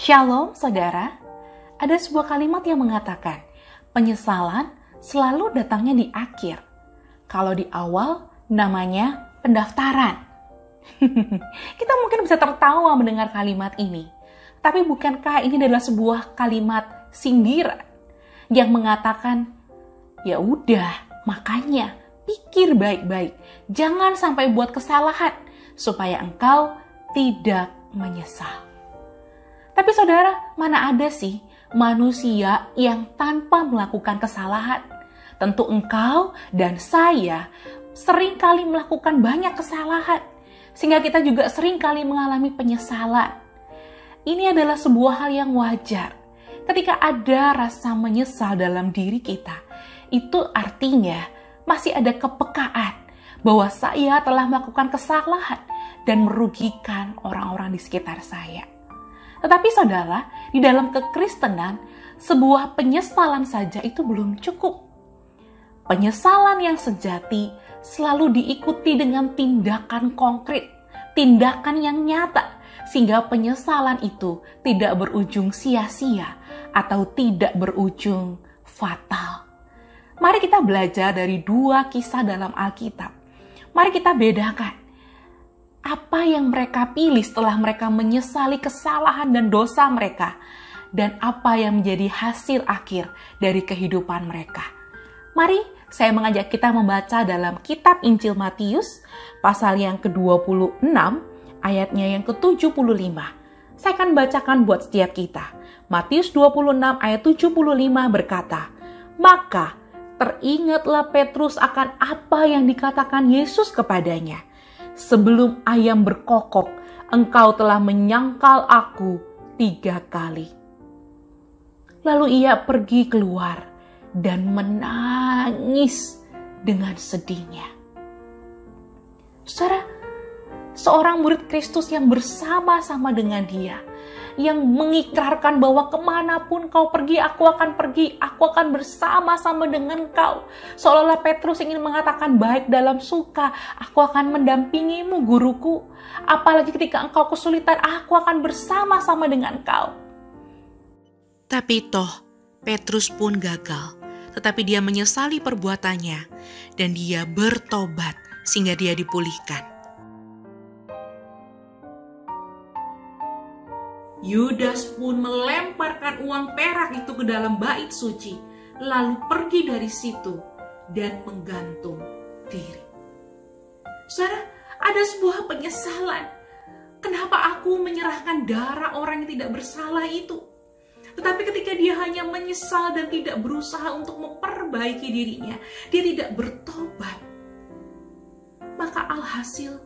Shalom saudara, ada sebuah kalimat yang mengatakan, penyesalan selalu datangnya di akhir. Kalau di awal, namanya pendaftaran. Kita mungkin bisa tertawa mendengar kalimat ini, tapi bukankah ini adalah sebuah kalimat sindiran yang mengatakan, "Ya udah, makanya pikir baik-baik, jangan sampai buat kesalahan supaya engkau tidak menyesal." Tapi saudara, mana ada sih manusia yang tanpa melakukan kesalahan? Tentu engkau dan saya sering kali melakukan banyak kesalahan, sehingga kita juga sering kali mengalami penyesalan. Ini adalah sebuah hal yang wajar. Ketika ada rasa menyesal dalam diri kita, itu artinya masih ada kepekaan bahwa saya telah melakukan kesalahan dan merugikan orang-orang di sekitar saya. Tetapi saudara, di dalam kekristenan, sebuah penyesalan saja itu belum cukup. Penyesalan yang sejati selalu diikuti dengan tindakan konkret, tindakan yang nyata, sehingga penyesalan itu tidak berujung sia-sia atau tidak berujung fatal. Mari kita belajar dari dua kisah dalam Alkitab. Mari kita bedakan apa yang mereka pilih setelah mereka menyesali kesalahan dan dosa mereka, dan apa yang menjadi hasil akhir dari kehidupan mereka. Mari saya mengajak kita membaca dalam kitab Injil Matius, pasal yang ke-26, ayatnya yang ke-75. Saya akan bacakan buat setiap kita. Matius 26 ayat 75 berkata, Maka teringatlah Petrus akan apa yang dikatakan Yesus kepadanya sebelum ayam berkokok, engkau telah menyangkal aku tiga kali. Lalu ia pergi keluar dan menangis dengan sedihnya. Saudara, seorang murid Kristus yang bersama-sama dengan dia yang mengikrarkan bahwa ke mana pun kau pergi, aku akan pergi, aku akan bersama-sama dengan kau. Seolah-olah Petrus ingin mengatakan baik dalam suka, aku akan mendampingimu guruku. Apalagi ketika engkau kesulitan, aku akan bersama-sama dengan kau. Tapi toh, Petrus pun gagal. Tetapi dia menyesali perbuatannya dan dia bertobat sehingga dia dipulihkan. Yudas pun melemparkan uang perak itu ke dalam bait suci, lalu pergi dari situ dan menggantung diri. Saudara, ada sebuah penyesalan. Kenapa aku menyerahkan darah orang yang tidak bersalah itu? Tetapi ketika dia hanya menyesal dan tidak berusaha untuk memperbaiki dirinya, dia tidak bertobat. Maka alhasil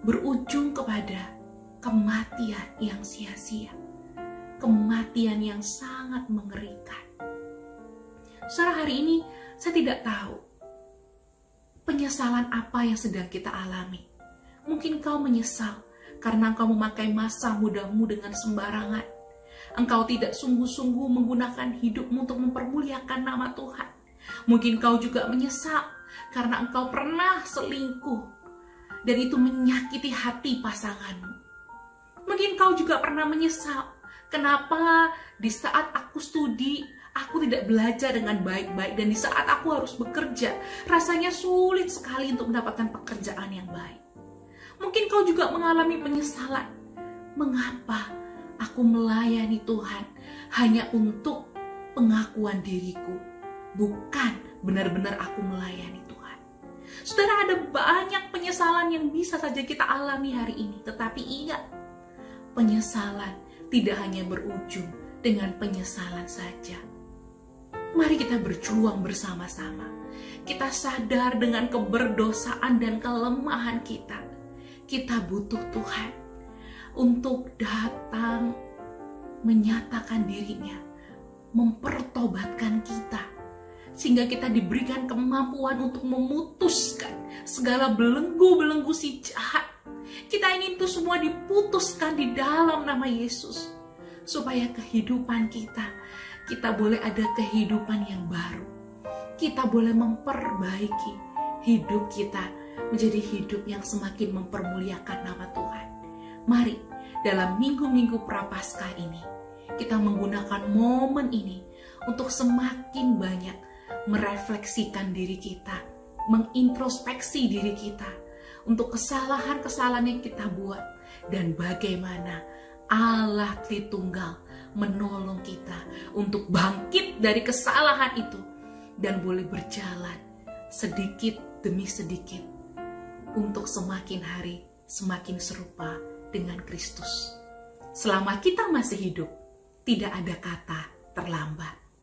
berujung kepada kematian yang sia-sia, kematian yang sangat mengerikan. Saudara, hari ini saya tidak tahu penyesalan apa yang sedang kita alami. Mungkin kau menyesal karena engkau memakai masa mudamu dengan sembarangan. Engkau tidak sungguh-sungguh menggunakan hidupmu untuk mempermuliakan nama Tuhan. Mungkin kau juga menyesal karena engkau pernah selingkuh dan itu menyakiti hati pasanganmu. Mungkin kau juga pernah menyesal. Kenapa di saat aku studi, aku tidak belajar dengan baik-baik dan di saat aku harus bekerja, rasanya sulit sekali untuk mendapatkan pekerjaan yang baik. Mungkin kau juga mengalami penyesalan. Mengapa aku melayani Tuhan hanya untuk pengakuan diriku, bukan benar-benar aku melayani Tuhan. Saudara, ada banyak penyesalan yang bisa saja kita alami hari ini, tetapi ingat, penyesalan tidak hanya berujung dengan penyesalan saja. Mari kita berjuang bersama-sama. Kita sadar dengan keberdosaan dan kelemahan kita. Kita butuh Tuhan untuk datang menyatakan dirinya, mempertobatkan kita, sehingga kita diberikan kemampuan untuk memutuskan segala belenggu-belenggu si jahat kita ingin itu semua diputuskan di dalam nama Yesus. Supaya kehidupan kita, kita boleh ada kehidupan yang baru. Kita boleh memperbaiki hidup kita menjadi hidup yang semakin mempermuliakan nama Tuhan. Mari dalam minggu-minggu prapaskah ini, kita menggunakan momen ini untuk semakin banyak merefleksikan diri kita, mengintrospeksi diri kita untuk kesalahan-kesalahan yang kita buat dan bagaimana Allah Tritunggal menolong kita untuk bangkit dari kesalahan itu dan boleh berjalan sedikit demi sedikit untuk semakin hari semakin serupa dengan Kristus. Selama kita masih hidup, tidak ada kata terlambat.